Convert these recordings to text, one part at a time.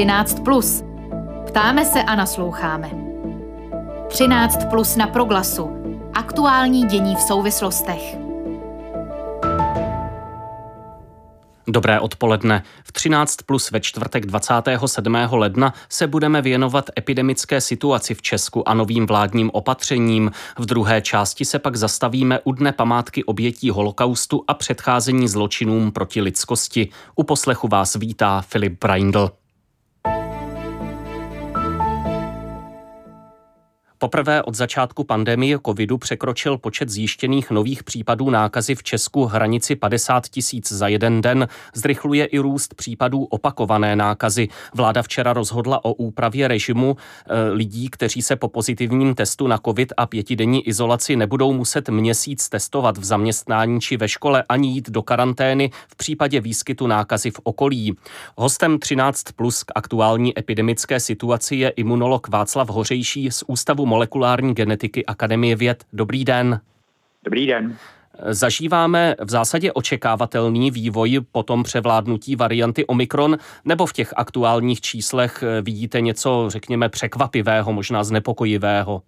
13. Plus. Ptáme se a nasloucháme. 13 plus na proglasu. Aktuální dění v souvislostech. Dobré odpoledne. V 13 plus ve čtvrtek 27. ledna se budeme věnovat epidemické situaci v Česku a novým vládním opatřením. V druhé části se pak zastavíme u dne památky obětí holokaustu a předcházení zločinům proti lidskosti. U poslechu vás vítá Filip Braindl. Poprvé od začátku pandemie covidu překročil počet zjištěných nových případů nákazy v Česku hranici 50 tisíc za jeden den. Zrychluje i růst případů opakované nákazy. Vláda včera rozhodla o úpravě režimu e, lidí, kteří se po pozitivním testu na covid a pětidenní izolaci nebudou muset měsíc testovat v zaměstnání či ve škole ani jít do karantény v případě výskytu nákazy v okolí. Hostem 13 plus k aktuální epidemické situaci je imunolog Václav Hořejší z Ústavu molekulární genetiky Akademie věd. Dobrý den. Dobrý den. Zažíváme v zásadě očekávatelný vývoj po tom převládnutí varianty Omikron, nebo v těch aktuálních číslech vidíte něco, řekněme, překvapivého, možná znepokojivého?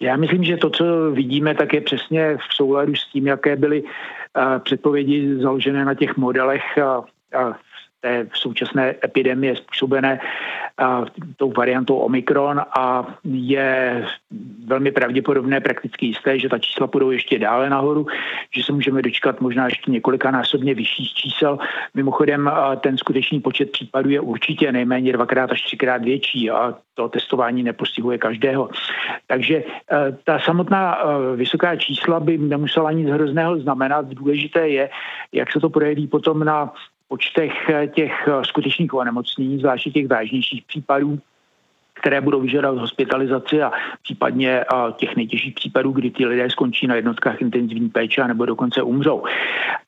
Já myslím, že to, co vidíme, tak je přesně v souladu s tím, jaké byly eh, předpovědi založené na těch modelech a té současné epidemie způsobené tou variantou Omikron a je velmi pravděpodobné, prakticky jisté, že ta čísla půjdou ještě dále nahoru, že se můžeme dočkat možná ještě několika násobně vyšších čísel. Mimochodem ten skutečný počet případů je určitě nejméně dvakrát až třikrát větší a to testování nepostihuje každého. Takže ta samotná vysoká čísla by nemusela nic hrozného znamenat. Důležité je, jak se to projeví potom na počtech eh, těch eh, skutečných onemocnění, zvláště těch vážnějších případů, které budou vyžadovat hospitalizaci a případně těch nejtěžších případů, kdy ty lidé skončí na jednotkách intenzivní péče nebo dokonce umřou.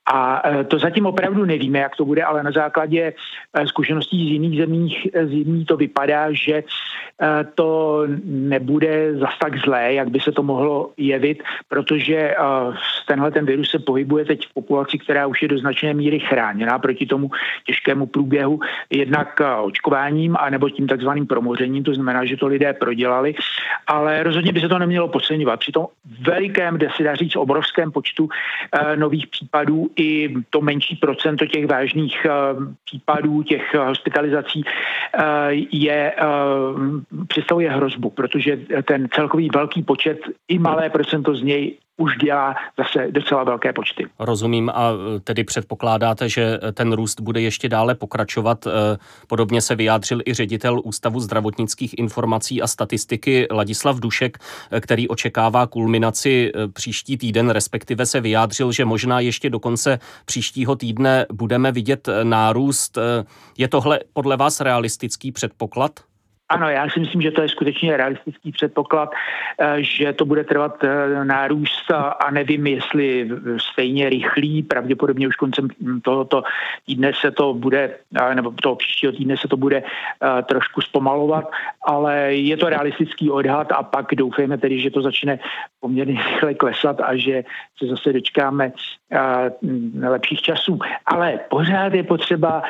A e, to zatím opravdu nevíme, jak to bude, ale na základě e, zkušeností z jiných zemích, z jiných to vypadá, že to nebude zas tak zlé, jak by se to mohlo jevit, protože tenhle ten virus se pohybuje teď v populaci, která už je do značné míry chráněná proti tomu těžkému průběhu, jednak očkováním a nebo tím takzvaným promořením, to znamená, že to lidé prodělali, ale rozhodně by se to nemělo podceňovat. Při tom velikém, kde se dá říct, obrovském počtu nových případů to menší procento těch vážných uh, případů, těch hospitalizací uh, je, představuje hrozbu, protože ten celkový velký počet i malé procento z něj už dělá zase docela velké počty. Rozumím a e, tedy předpokládáte, že ten růst bude ještě dále pokračovat. E, podobně se vyjádřil i ředitel Ústavu zdravotnických informací a statistiky Ladislav Dušek, e, který očekává kulminaci příští týden, respektive se vyjádřil, že možná ještě do konce příštího týdne budeme vidět nárůst. Je tohle podle vás realistický předpoklad? Ano, já si myslím, že to je skutečně realistický předpoklad, eh, že to bude trvat eh, nárůst a nevím, jestli stejně rychlý, pravděpodobně už koncem tohoto týdne se to bude, eh, nebo toho příštího týdne se to bude trošku zpomalovat, ale je to realistický odhad a pak doufejme tedy, že to začne poměrně rychle klesat a že se zase dočkáme lepších časů. Ale pořád je potřeba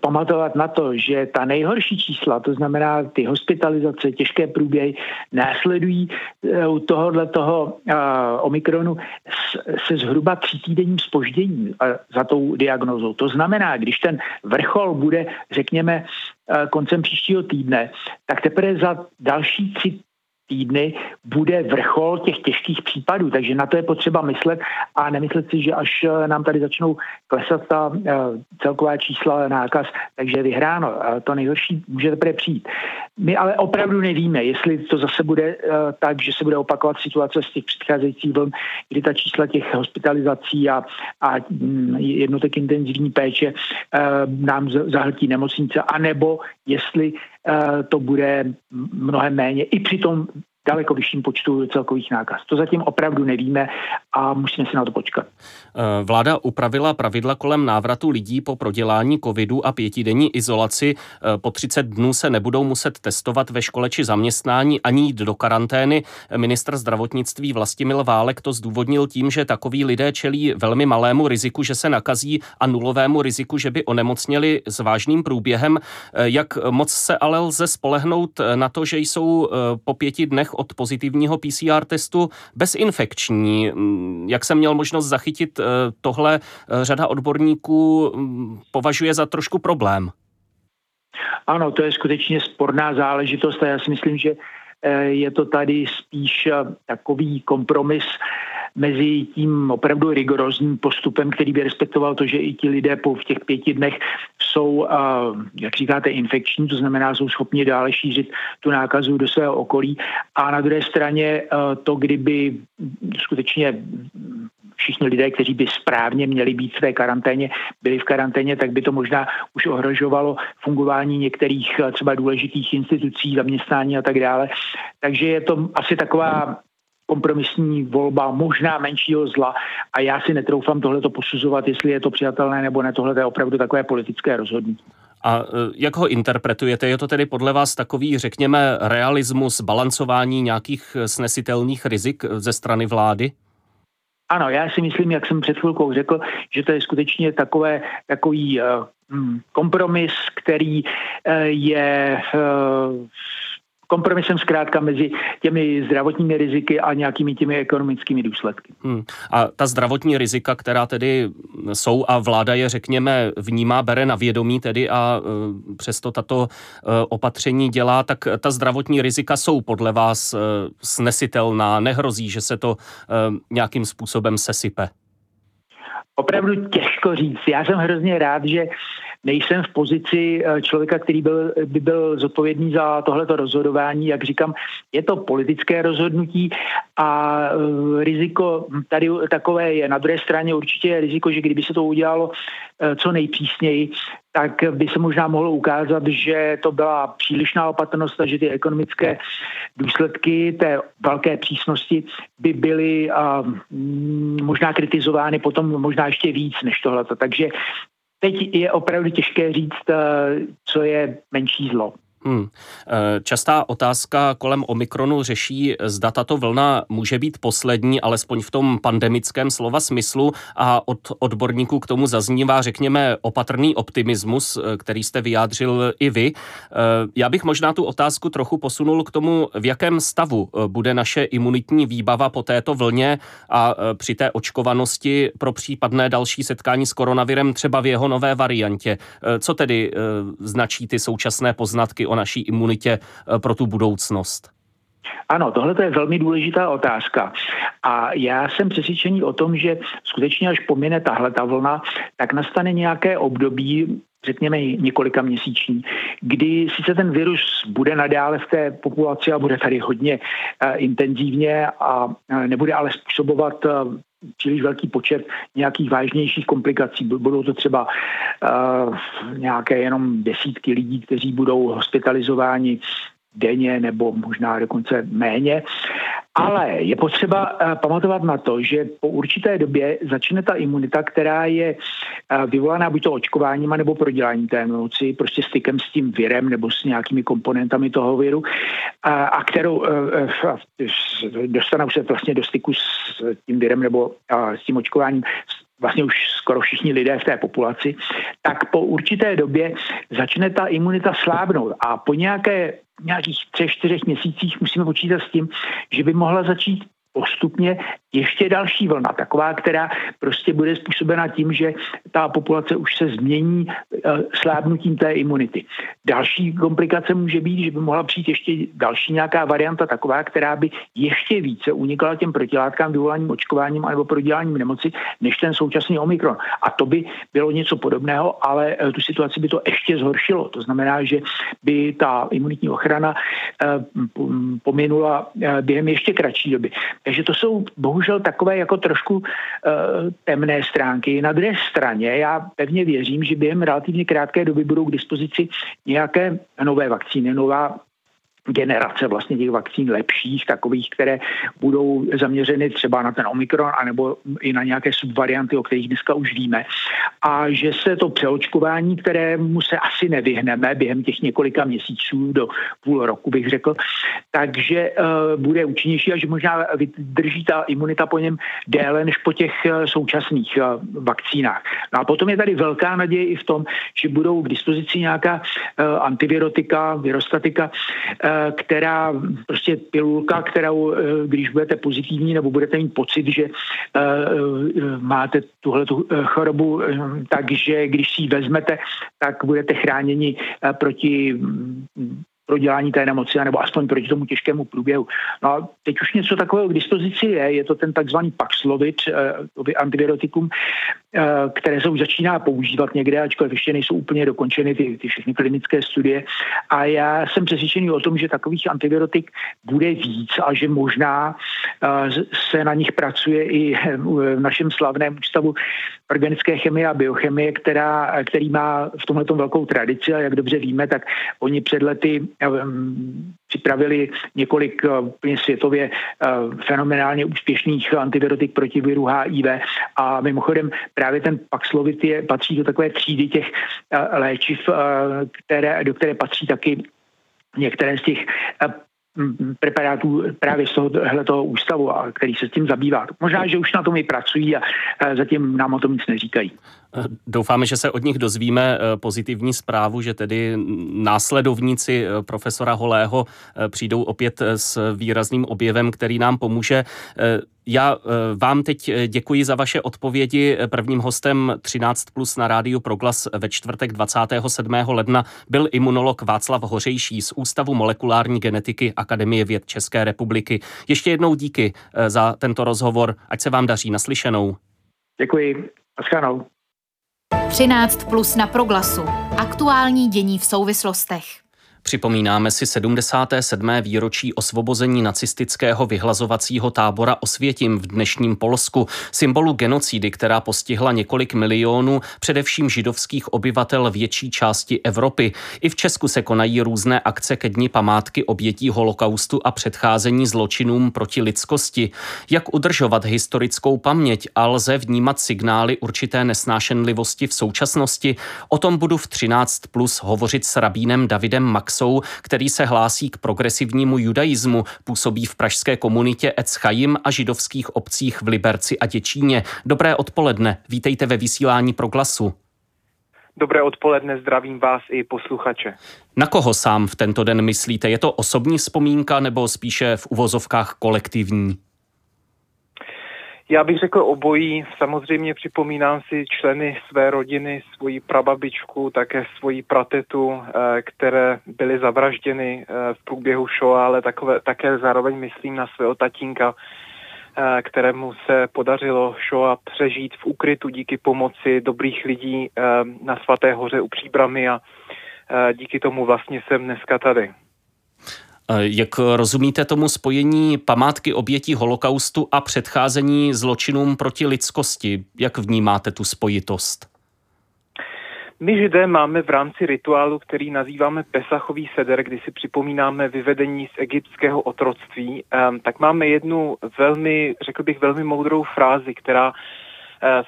pamatovat na to, že ta nejhorší čísla, to znamená ty hospitalizace, těžké průběhy následují eh, u tohohle toho uh, Omikronu se zhruba třítýdenním spožděním za tou diagnozou. To znamená, když ten vrchol bude, řekněme, koncem příštího týdne, tak teprve za další tři týdny bude vrchol těch těžkých případů, takže na to je potřeba myslet a nemyslet si, že až eh, nám tady začnou klesat ta eh, celková čísla nákaz, takže vyhráno. To nejhorší může teprve přijít. My ale opravdu nevíme, jestli to zase bude eh, tak, že se bude opakovat situace z těch předcházejících vln, kdy ta čísla těch hospitalizací a, a mm, jednotek intenzivní péče nám zahltí nemocnice, anebo jestli to bude mnohem méně i při tom daleko vyšším počtu celkových nákaz. To zatím opravdu nevíme a musíme si na to počkat. Eh, vláda upravila pravidla kolem návratu lidí po prodělání covidu a pětidenní izolaci. Eh, po 30 dnů se nebudou muset testovat ve škole či zaměstnání ani jít do karantény. Ministr zdravotnictví Vlastimil Válek to zdůvodnil tím, že takoví lidé čelí velmi malému riziku, že se nakazí a nulovému riziku, že by onemocněli s vážným průběhem. Eh, jak moc se ale lze spolehnout na to, že jsou po pěti dnech od pozitivního PCR testu bezinfekční? Jak jsem měl možnost zachytit Eh, tohle eh, řada odborníků mm, považuje za trošku problém. Ano, to je skutečně sporná záležitost a já si myslím, že eh, je to tady spíš takový kompromis mezi tím opravdu rigorózním postupem, který by respektoval to, že i ti lidé po v těch pěti dnech jsou, jak říkáte, infekční, to znamená, jsou schopni dále šířit tu nákazu do svého okolí. A na druhé straně to, kdyby skutečně všichni lidé, kteří by správně měli být v té karanténě, byli v karanténě, tak by to možná už ohrožovalo fungování některých eh, třeba důležitých institucí, zaměstnání a tak dále. Takže je to asi taková kompromisní volba možná menšího zla a já si netroufám tohleto posuzovat, jestli je to přijatelné nebo ne. Tohle je opravdu takové politické rozhodnutí. A eh, jak ho interpretujete? Je to tedy podle vás takový, řekněme, realismus, balancování nějakých snesitelných rizik ze strany vlády? Ano, já si myslím, jak jsem před chvilkou řekl, že to je skutečně takové, takový uh, kompromis, který uh, je uh, kompromisem zkrátka mezi těmi zdravotními riziky a nějakými těmi ekonomickými důsledky. Hmm. A ta zdravotní rizika, která tedy jsou a vláda je, řekněme, vnímá, bere na vědomí tedy a uh, přesto tato uh, opatření dělá, tak ta zdravotní rizika jsou podle vás uh, snesitelná, nehrozí, že se to uh, nějakým způsobem sesype? Opravdu těžko říct. Já jsem hrozně rád, že nejsem v pozici eh, člověka, který byl, by byl zodpovědný za tohleto rozhodování. Jak říkám, je to politické rozhodnutí a eh, riziko tady takové je. Na druhé straně určitě je riziko, že kdyby se to udělalo eh, co nejpřísněji, tak by se možná mohlo ukázat, že to byla přílišná opatrnost a že ty ekonomické důsledky té velké přísnosti by byly a, možná kritizovány potom možná ještě víc než tohleto. Takže teď je opravdu těžké říct, eh, co je menší zlo. Hmm. Eh, častá otázka kolem Omikronu řeší, zda tato vlna může být poslední, alespoň v tom pandemickém slova smyslu a od odborníků k tomu zaznívá, řekněme, opatrný optimismus, eh, který jste vyjádřil i vy. Eh, já bych možná tu otázku trochu posunul k tomu, v jakém stavu bude naše imunitní výbava po této vlně a při té očkovanosti pro případné další setkání s koronavirem třeba v jeho nové variantě. Co tedy značí ty současné poznatky o naší imunitě eh, pro tu budoucnost? Ano, tohle je velmi důležitá otázka. A já jsem přesvědčený o tom, že skutečně až pomine tahle ta vlna, tak nastane nějaké období, řekněme několika měsíční, kdy sice ten virus bude nadále v té populaci a bude tady hodně uh, intenzivně a uh, nebude ale způsobovat uh, příliš velký počet nějakých vážnějších komplikací. Budou to třeba uh, nějaké jenom desítky lidí, kteří budou hospitalizováni denně nebo možná dokonce méně. Ale je potřeba uh, pamatovat na to, že po určité době začne ta imunita, která je uh, vyvolaná buď to očkováním nebo proděláním té nemoci, prostě stykem s tím virem nebo s nějakými komponentami toho viru a, a kterou dostanou se vlastně do styku s tím virem nebo s tím očkováním vlastně už skoro všichni lidé v té populaci, tak po určité době začne ta imunita slábnout. A po nějaké nějakých třech, čtyřech měsících musíme počítat s tím, že by mohla začít postupně ještě další vlna, taková, která prostě bude způsobena tím, že ta populace už se změní uh, slábnutím té imunity. Další komplikace může být, že by mohla přijít ještě další nějaká varianta taková, která by ještě více unikala těm protilátkám vyvolaným očkováním nebo proděláním nemoci, než ten současný Omikron. A to by bylo něco podobného, ale uh, tu situaci by to ještě zhoršilo. To znamená, že by ta imunitní ochrana uh, pominula během ještě kratší doby. Takže to jsou bohužel takové jako trošku uh, temné stránky. Na druhé straně já pevně věřím, že během relativně krátké doby budou k dispozici nějaké nové vakcíny, nová generace vlastně těch vakcín lepších, takových, které budou zaměřeny třeba na ten Omikron, anebo i na nějaké subvarianty, o kterých dneska už víme. A že se to přeočkování, kterému se asi nevyhneme během těch několika měsíců do půl roku, bych řekl, takže uh, bude účinnější a že možná vydrží ta imunita po něm déle než po těch uh, současných uh, vakcínách. No a potom je tady velká naděje i v tom, že budou k dispozici nějaká antivirotika, virostatika, která prostě pilulka, kterou, když budete pozitivní nebo budete mít pocit, že máte tuhle chorobu, takže když si ji vezmete, tak budete chráněni proti prodělání té nemoci, nebo aspoň proti tomu těžkému průběhu. No a teď už něco takového k dispozici je, je to ten takzvaný Paxlovid, eh, antivirotikum, eh, které se už začíná používat někde, ačkoliv ještě nejsou úplně dokončeny ty, ty všechny klinické studie. A já jsem přesvědčený o tom, že takových antivirotik bude víc a že možná eh, se na nich pracuje i v našem slavném ústavu organické chemie a biochemie, která, který má v tomhle velkou tradici a jak dobře víme, tak oni před lety připravili několik eh, úplně světově eh, fenomenálně úspěšných antivirotik proti viru HIV a mimochodem právě ten Paxlovid je, patří do takové třídy těch eh, léčiv, které, do které patří taky některé z těch preparátů právě z tohoto ústavu, a který se s tím zabývá. Možná, že už na tom i pracují a zatím nám o tom nic neříkají. Doufáme, že se od nich dozvíme eh, pozitivní zprávu, že tedy následovníci eh, profesora Holého eh, přijdou opět s výrazným objevem, který nám pomůže. Já vám teď děkuji za vaše odpovědi. Prvním hostem 13 plus na rádiu Proglas ve čtvrtek 27. ledna byl imunolog Václav Hořejší z Ústavu molekulární genetiky Akademie věd České republiky. Ještě jednou díky za tento rozhovor. Ať se vám daří naslyšenou. Děkuji. Naschledanou. 13 plus na proglasu. Aktuální dění v souvislostech. Připomínáme si 77. výročí osvobození nacistického vyhlazovacího tábora Osvětim v dnešním Polsku, symbolu genocidy, která postihla několik milionů především židovských obyvatel větší části Evropy. I v Česku se konají různé akce ke dni památky obětí holokaustu a předcházení zločinům proti lidskosti. Jak udržovat historickou paměť a lze vnímat signály určité nesnášenlivosti v současnosti? O tom budu v 13 plus hovořit s rabínem Davidem Max Maxou, který se hlásí k progresivnímu judaismu, působí v pražské komunitě Etzchaim a židovských obcích v Liberci a Děčíně. Dobré odpoledne, vítejte ve vysílání Proglasu. Dobré odpoledne, zdravím vás i posluchače. Na koho sám v tento den myslíte? Je to osobní vzpomínka nebo spíše v uvozovkách kolektivní? Já bych řekl obojí. Samozřejmě připomínám si členy své rodiny, svoji prababičku, také svoji pratetu, eh, které byly zavražděny eh, v průběhu show, ale takové, také zároveň myslím na svého tatínka, eh, kterému se podařilo Shoa přežít v úkrytu díky pomoci dobrých lidí na Svaté hoře u Příbramy a díky tomu vlastně jsem dneska tady. Jak rozumíte tomu spojení památky obětí holokaustu a předcházení zločinům proti lidskosti? Jak vnímáte tu spojitost? My židé máme v rámci rituálu, který nazýváme Pesachový seder, kdy si připomínáme vyvedení z egyptského otroctví, ehm, tak máme jednu velmi, řekl bych, velmi moudrou frázi, která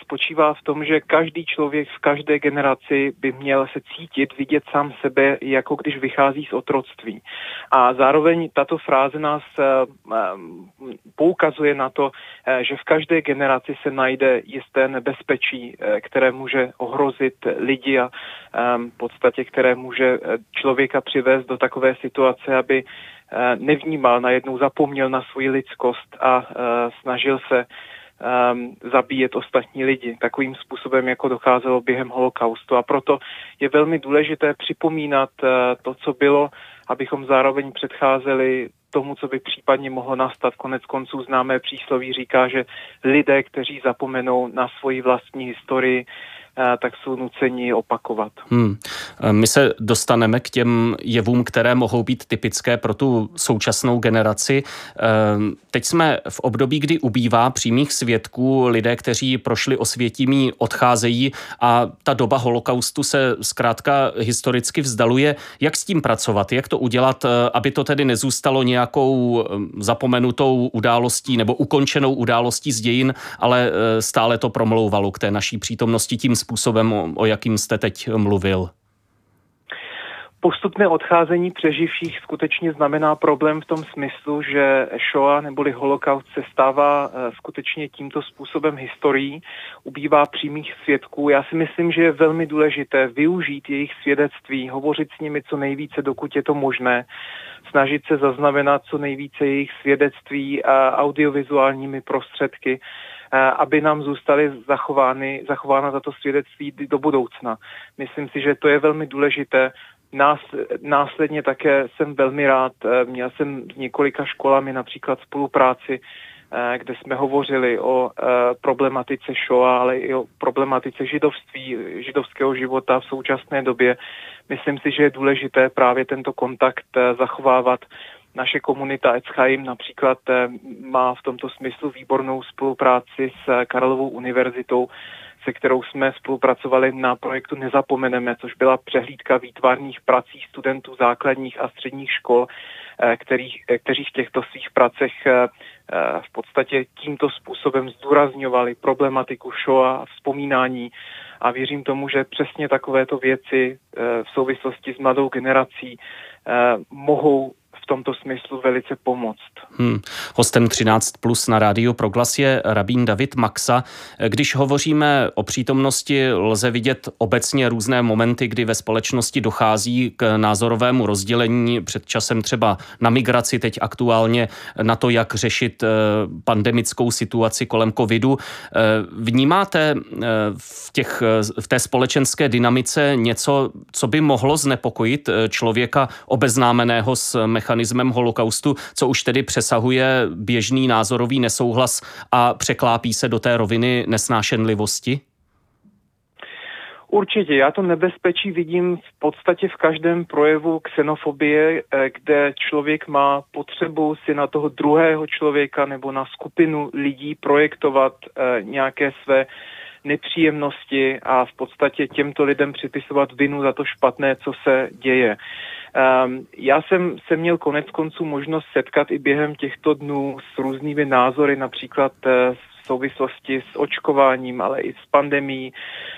spočívá v tom, že každý člověk v každé generaci by měl se cítit, vidět sám sebe, jako když vychází z otroctví. A zároveň tato fráze nás eh, eh, poukazuje na to, že v každé generaci se najde jisté nebezpečí, které může ohrozit lidi a v podstatě, které může člověka přivést do takové situace, aby nevnímal, najednou zapomněl na svoji lidskost a snažil se um, zabíjet ostatní lidi takovým způsobem, jako docházelo během holokaustu. A proto je velmi důležité připomínat uh, to, co bylo, abychom zároveň předcházeli tomu, co by případně mohlo nastat. Konec konců známé přísloví říká, že lidé, kteří zapomenou na svoji vlastní historii, tak jsou nuceni opakovat. Hmm. My se dostaneme k těm jevům, které mohou být typické pro tu současnou generaci. Teď jsme v období, kdy ubývá přímých svědků, lidé, kteří prošli osvětímí, odcházejí a ta doba holokaustu se zkrátka historicky vzdaluje. Jak s tím pracovat? Jak to udělat, aby to tedy nezůstalo nějakou zapomenutou událostí nebo ukončenou událostí z dějin, ale stále to promlouvalo k té naší přítomnosti tím způsobem, o, o jakým jste teď mluvil? Postupné odcházení přeživších skutečně znamená problém v tom smyslu, že Shoah neboli holokaust se stává eh, skutečně tímto způsobem historií, ubývá přímých svědků. Já si myslím, že je velmi důležité využít jejich svědectví, hovořit s nimi co nejvíce, dokud je to možné, snažit se zaznamenat co nejvíce jejich svědectví audiovizuálními prostředky aby nám zůstaly zachovány, zachována za to svědectví do budoucna. Myslím si, že to je velmi důležité. Nás, následně také jsem velmi rád, eh, měl jsem s několika školami například spolupráci, eh, kde jsme hovořili o problematice Shoah, ale i o problematice židovství, židovského života v současné době. Myslím si, že je důležité právě tento kontakt zachovávat naše komunita Etzheim například eh, má v tomto smyslu výbornou spolupráci s Karlovou univerzitou, se kterou jsme spolupracovali na projektu Nezapomeneme, což byla přehlídka výtvarných prací studentů základních a středních škol, eh, kterých, eh, kteří v těchto svých pracech v podstatě tímto způsobem zdůrazňovali problematiku Shoah a vzpomínání. A věřím tomu, že přesně takovéto věci v souvislosti s mladou generací mohou tomto smyslu velice pomoct. Hmm. Hostem 13 plus na rádiu Proglas je rabín David Maxa. Když hovoříme o přítomnosti, lze vidět obecně různé momenty, kdy ve společnosti dochází k názorovému rozdělení před časem třeba na migraci, teď aktuálně na to, jak řešit eh, pandemickou situaci kolem covidu. Eh, vnímáte eh, v, těch, v té společenské dynamice něco, co by mohlo znepokojit člověka obeznámeného s mechanismem holokaustu, co už tedy přesahuje běžný názorový nesouhlas a překlápí se do té roviny nesnášenlivosti? Určitě, já to nebezpečí vidím v podstatě v každém projevu xenofobie, eh, kde člověk má potřebu si na toho druhého člověka nebo na skupinu lidí projektovat eh, nějaké své nepříjemnosti a v podstatě těmto lidem připisovat vinu za to špatné, co se děje. Um, já jsem se měl konec konců možnost setkat i během těchto dnů s různými názory, například uh, souvislosti s očkováním, ale i s pandemí,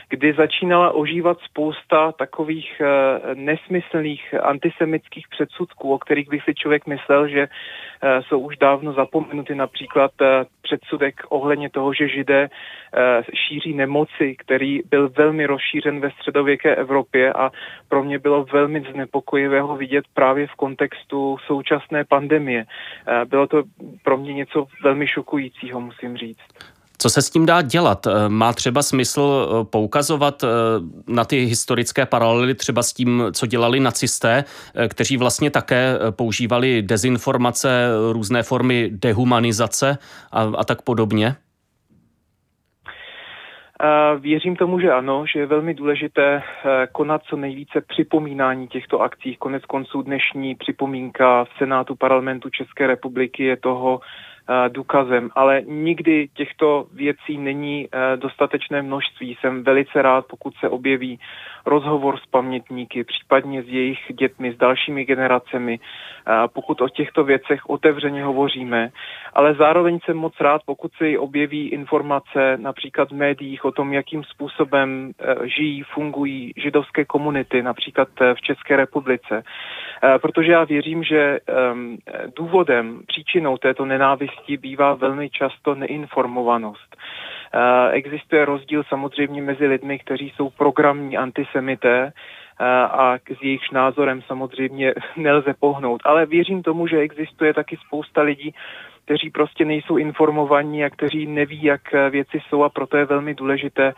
kdy začínala ožívat spousta takových uh, nesmyslných antisemických předsudků, o kterých by si člověk myslel, že uh, jsou už dávno zapomenuty. Například uh, předsudek ohledně toho, že židé šíří nemoci, který byl velmi rozšířen ve středověké Evropě a pro mě bylo velmi znepokojivé ho vidět právě v kontextu současné pandemie. Bylo to pro mě něco velmi šokujícího, musím říct. Co se s tím dá dělat? Eh, má třeba smysl eh, poukazovat eh, na ty historické paralely třeba s tím, co dělali nacisté, kteří vlastně také používali dezinformace, různé formy dehumanizace a, a tak podobně? Věřím tomu, že ano, že je velmi důležité konat co nejvíce připomínání těchto akcí. Konec konců dnešní připomínka v Senátu parlamentu České republiky je toho důkazem, ale nikdy těchto věcí není eh, dostatečné množství. Jsem velice rád, pokud se objeví rozhovor s pamětníky, případně s jejich dětmi, s dalšími generacemi, eh, pokud o těchto věcech otevřeně hovoříme, ale zároveň jsem moc rád, pokud se objeví informace například v médiích o tom, jakým způsobem žijí, fungují židovské komunity, například v České republice. Protože já věřím, že ehm, důvodem, příčinou této nenávisti veřejnosti bývá velmi často neinformovanost. Eh, existuje rozdíl samozřejmě mezi lidmi, kteří jsou programní antisemité, eh, a s jejich názorem samozřejmě nelze pohnout. Ale věřím tomu, že existuje taky spousta lidí, kteří prostě nejsou informovaní a kteří neví, jak věci jsou a proto je velmi důležité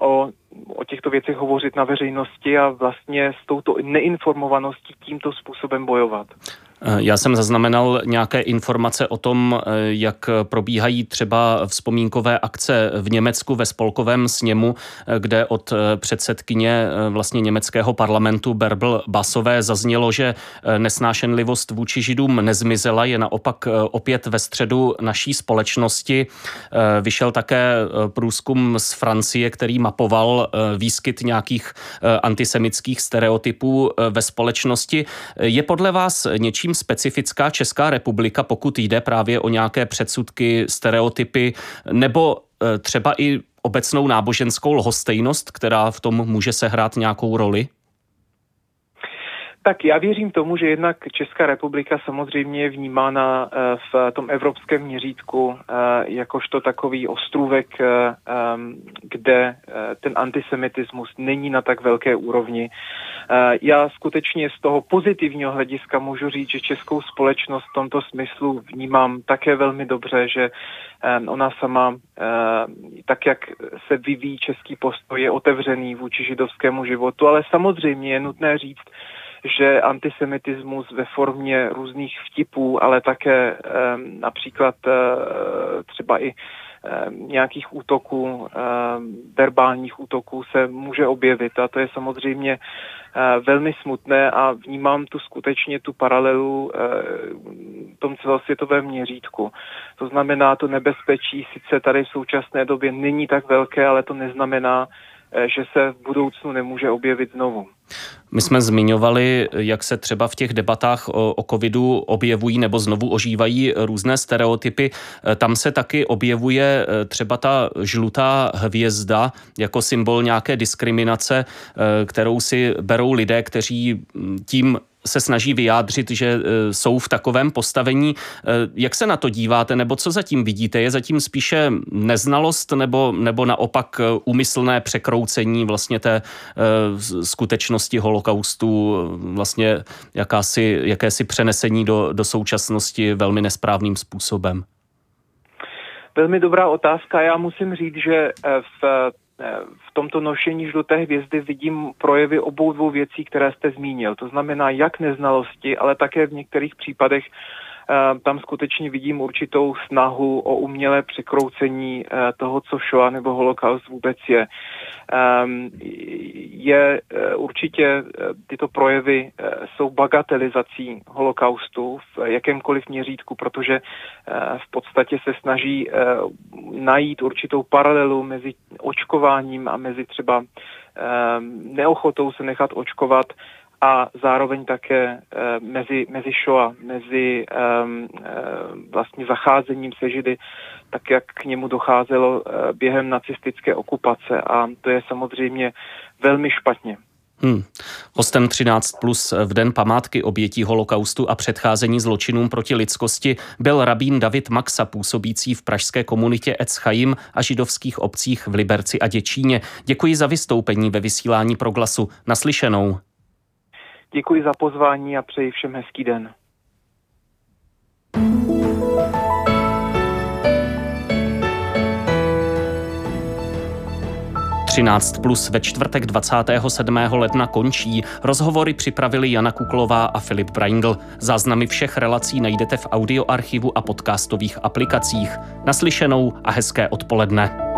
o o těchto věcech hovořit na veřejnosti a vlastně s touto neinformovaností tímto způsobem bojovat. Eh, já jsem zaznamenal nějaké informace o tom, eh, jak probíhají třeba vzpomínkové akce v Německu ve spolkovém sněmu, eh, kde od předsedkyně vlastně německého parlamentu Berbel Basové zaznělo, že nesnášenlivost vůči židům nezmizela, je naopak opět ve středu naší společnosti. Vyšel také průzkum z Francie, který mapoval výskyt nějakých antisemických stereotypů ve společnosti. Je podle vás něčím specifická Česká republika, pokud jde právě o nějaké předsudky, stereotypy, nebo třeba i obecnou náboženskou lhostejnost, která v tom může sehrát nějakou roli? Tak já věřím tomu, že jednak Česká republika samozřejmě je vnímána eh, v tom evropském měřítku eh, jakožto takový ostrůvek, eh, kde ten antisemitismus není na tak velké úrovni. Já skutečně z toho pozitivního hlediska můžu říct, že českou společnost v tomto smyslu vnímám také velmi dobře, že ona sama, tak jak se vyvíjí český postoj, je otevřený vůči židovskému životu, ale samozřejmě je nutné říct, že antisemitismus ve formě různých vtipů, ale také například eh, třeba i nějakých útoků, verbálních útoků se může objevit a to je samozřejmě eh, velmi smutné a vnímám tu skutečně tu paralelu eh, v tom celosvětovém měřítku. To znamená, to nebezpečí sice tady v současné době není tak velké, ale to neznamená, že se v budoucnu nemůže objevit znovu. My jsme zmiňovali, jak se třeba v těch debatách o, o covidu objevují nebo znovu ožívají různé stereotypy. Tam se taky objevuje eh, třeba ta žlutá hvězda jako symbol nějaké diskriminace, eh, kterou si berou lidé, kteří tím se snaží vyjádřit, že e, jsou v takovém postavení. E, jak se na to díváte, nebo co zatím vidíte? Je zatím spíše neznalost, nebo, nebo naopak e, úmyslné překroucení vlastně té skutečnosti holokaustu, vlastně jakási, jakési přenesení do, do současnosti velmi nesprávným způsobem? Velmi dobrá otázka. Já musím říct, že v v tomto nošení žluté hvězdy vidím projevy obou dvou věcí, které jste zmínil. To znamená jak neznalosti, ale také v některých případech tam skutečně vidím určitou snahu o umělé překroucení eh, toho, co Shoah nebo holokaust vůbec je. Ehm, je eh, určitě tyto projevy jsou bagatelizací holokaustu v jakémkoliv měřítku, protože v podstatě se snaží najít určitou paralelu mezi očkováním a mezi třeba neochotou se nechat očkovat a zároveň také e, mezi, mezi Shoah, mezi e, vlastně zacházením se Židy, tak jak k němu docházelo e, během nacistické okupace a to je samozřejmě velmi špatně. Hmm. Hostem 13 plus v den památky obětí holokaustu a předcházení zločinům proti lidskosti byl rabín David Maxa, působící v pražské komunitě Etzchaim a židovských obcích v Liberci a Děčíně. Děkuji za vystoupení ve vysílání proglasu. Naslyšenou. Děkuji za pozvání a přeji všem hezký den. Třináct plus ve čtvrtek 27. ledna končí. Rozhovory připravili Jana Kuklová a Filip Braindl. Záznamy všech relací najdete v audioarchivu a podcastových aplikacích. Naslyšenou a hezké odpoledne.